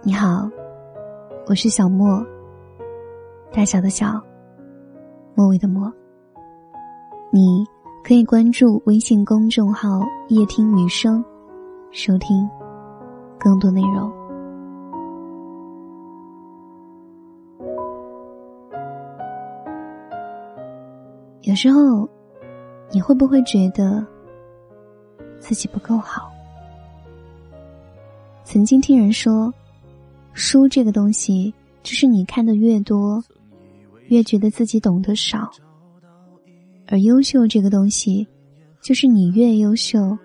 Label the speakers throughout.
Speaker 1: 你好，我是小莫。大小的小，末尾的末。你可以关注微信公众号“夜听女声”，收听更多内容。有时候，你会不会觉得自己不够好？曾经听人说。书这个东西，就是你看的越多，越觉得自己懂得少；而优秀这个东西，就是你越优秀，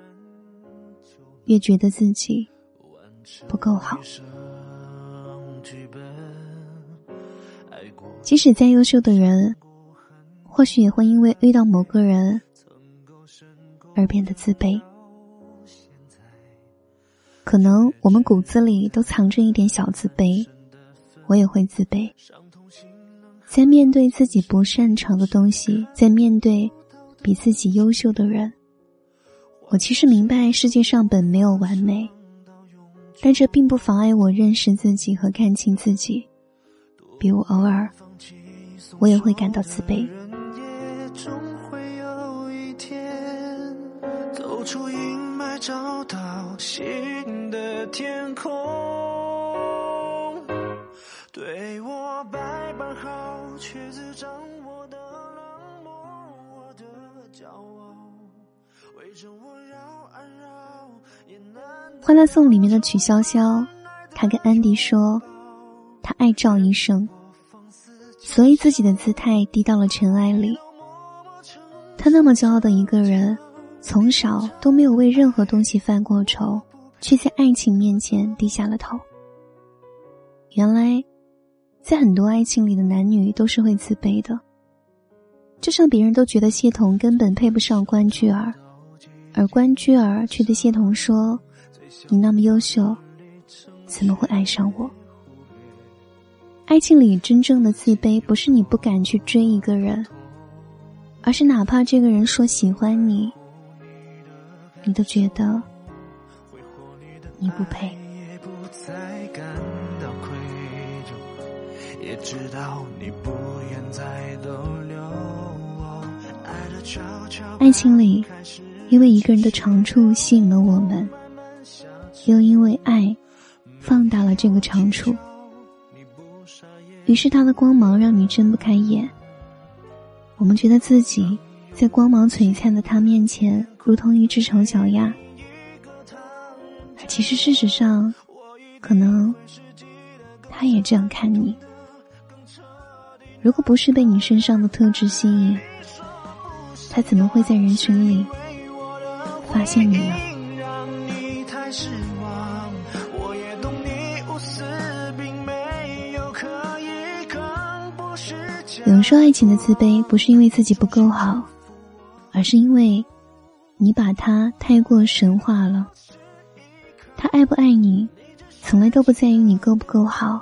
Speaker 1: 越觉得自己不够好。即使再优秀的人，或许也会因为遇到某个人而变得自卑。可能我们骨子里都藏着一点小自卑，我也会自卑。在面对自己不擅长的东西，在面对比自己优秀的人，我其实明白世界上本没有完美，但这并不妨碍我认识自己和看清自己。比如偶尔，我也会感到自卑。再找到新的天空，对我百般好，却只掌握的冷漠，我的骄傲围着我绕啊绕。欢乐颂里面的曲筱绡，他跟安迪说，他爱赵医生，所以自己的姿态低到了尘埃里。他那么骄傲的一个人。从小都没有为任何东西犯过愁，却在爱情面前低下了头。原来，在很多爱情里的男女都是会自卑的。就像别人都觉得谢童根本配不上关雎尔，而关雎尔却对谢童说：“你那么优秀，怎么会爱上我？”爱情里真正的自卑，不是你不敢去追一个人，而是哪怕这个人说喜欢你。你都觉得你不配。爱情里，因为一个人的长处吸引了我们，又因为爱放大了这个长处，于是他的光芒让你睁不开眼。我们觉得自己。在光芒璀璨的他面前，如同一只丑小鸭。其实，事实上，可能他也这样看你。如果不是被你身上的特质吸引，他怎么会在人群里发现你呢？有人说，爱情的自卑不是因为自己不够好。而是因为，你把他太过神化了。他爱不爱你，从来都不在于你够不够好，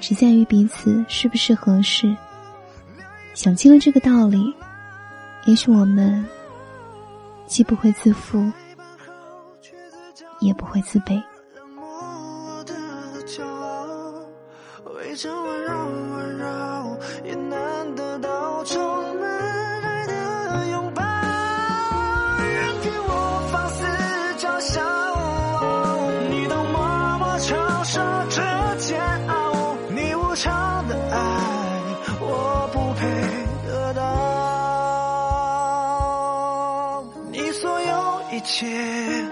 Speaker 1: 只在于彼此是不是合适。想清了这个道理，也许我们既不会自负，也不会自卑。
Speaker 2: 爱我不配得到你所有一切。